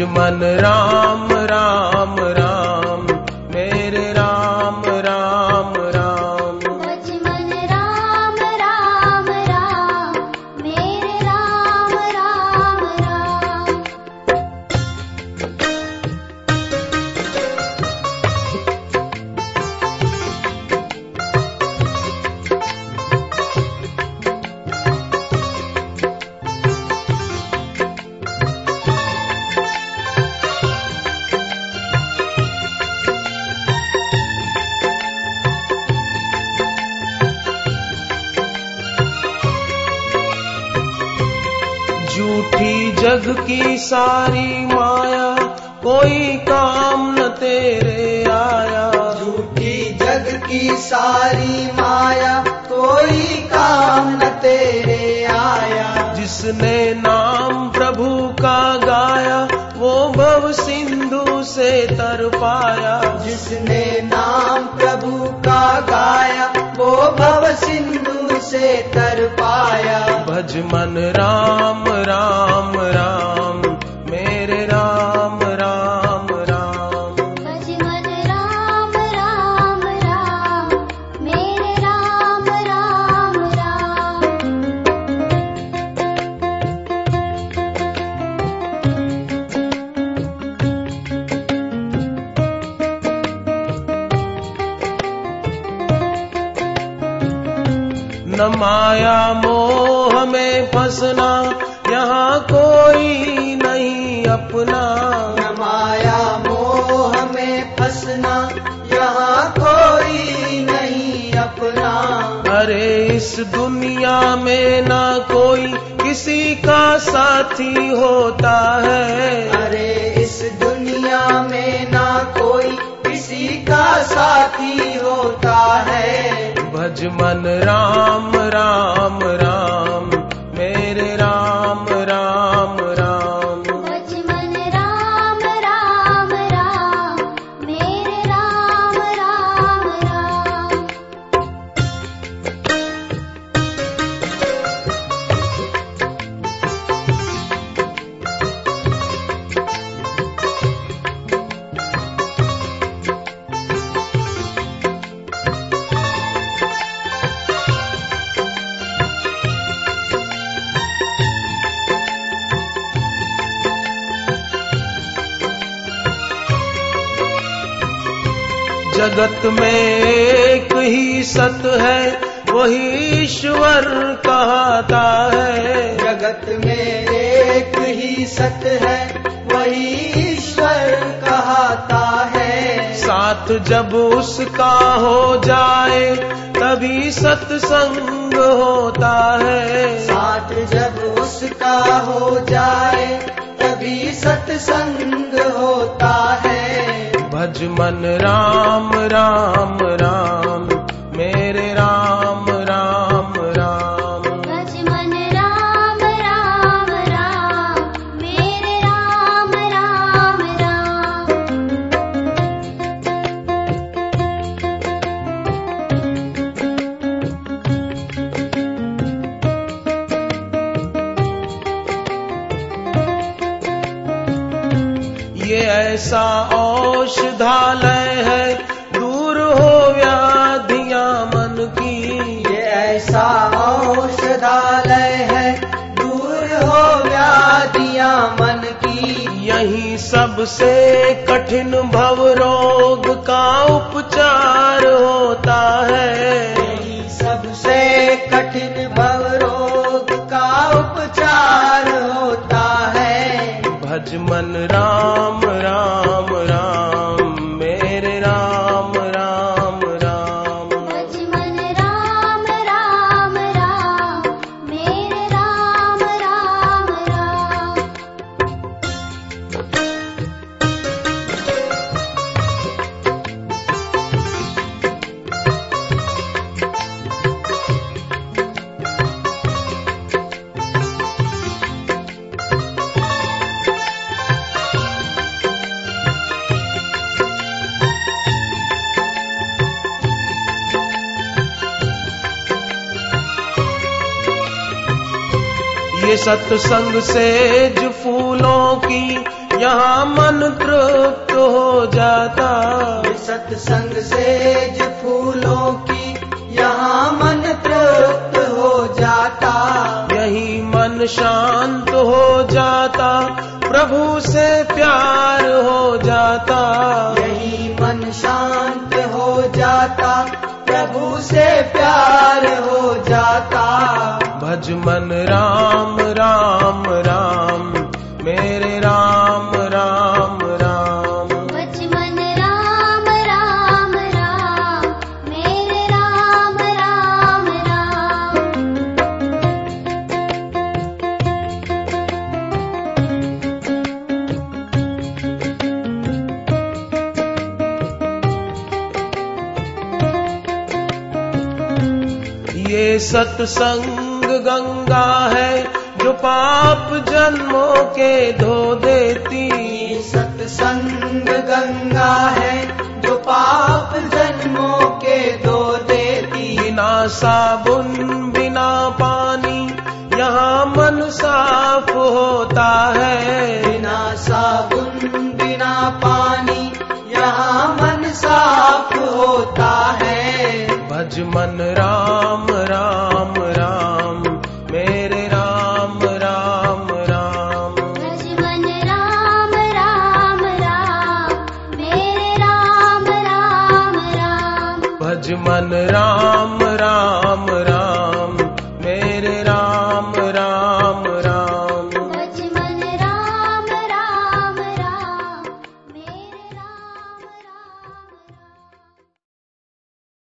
भज मन राम राम राम। की सारी माया कोई काम न तेरे आया। झूठी जग की सारी माया कोई काम न तेरे आया। जिसने नाम प्रभु का गाया वो भव सिंधु से तर पाया। जिसने नाम प्रभु का गाया वो भव सिंधु से तर पाया। भज मन राम राम राम। न माया मोह में फंसना यहाँ कोई नहीं। अपना। न माया मोह में फंसना यहाँ कोई नहीं अपना। अरे इस दुनिया में ना कोई किसी का साथी होता है। अरे इस दुनिया में ना कोई किसी का साथी होता है। भज मन राम राम राम जगत में एक ही सत है वही ईश्वर कहता है। जगत में एक ही सत है वही ईश्वर कहता है। साथ जब उसका हो जाए तभी सत्संग होता है। साथ जब उसका हो जाए तभी सत्संग भज मन राम राम राम मेरे राम राम राम। भज मन राम राम राम मेरे राम राम राम। ये ऐसा औषधालय है दूर हो व्याधियाँ मन की। ये ऐसा औषधालय है दूर हो व्याधियाँ मन की। यही सबसे कठिन भव रोग का उपचार होता है। यही सबसे कठिन भव रोग का उपचार होता है। भजमन राम राम ये सत्संग सेज फूलों की यहाँ मन तृप्त हो जाता। सत्संग सेज फूलों की यहाँ मन तृप्त हो जाता। यही मन शांत हो जाता प्रभु से प्यार हो जाता। यही मन शांत हो जाता प्रभु से प्यार हो जाता। भज मन राम ये सत्संग गंगा है जो पाप जन्मों के धो देती। सत्संग गंगा है जो पाप जन्मों के धो देती। बिना साबुन बिना पानी यहाँ मन साफ़ होता है। बिना साबुन बिना पानी भज मन राम राम राम मेरे राम राम राम। भज मन राम राम राम मेरे राम राम राम। भज मन राम राम राम।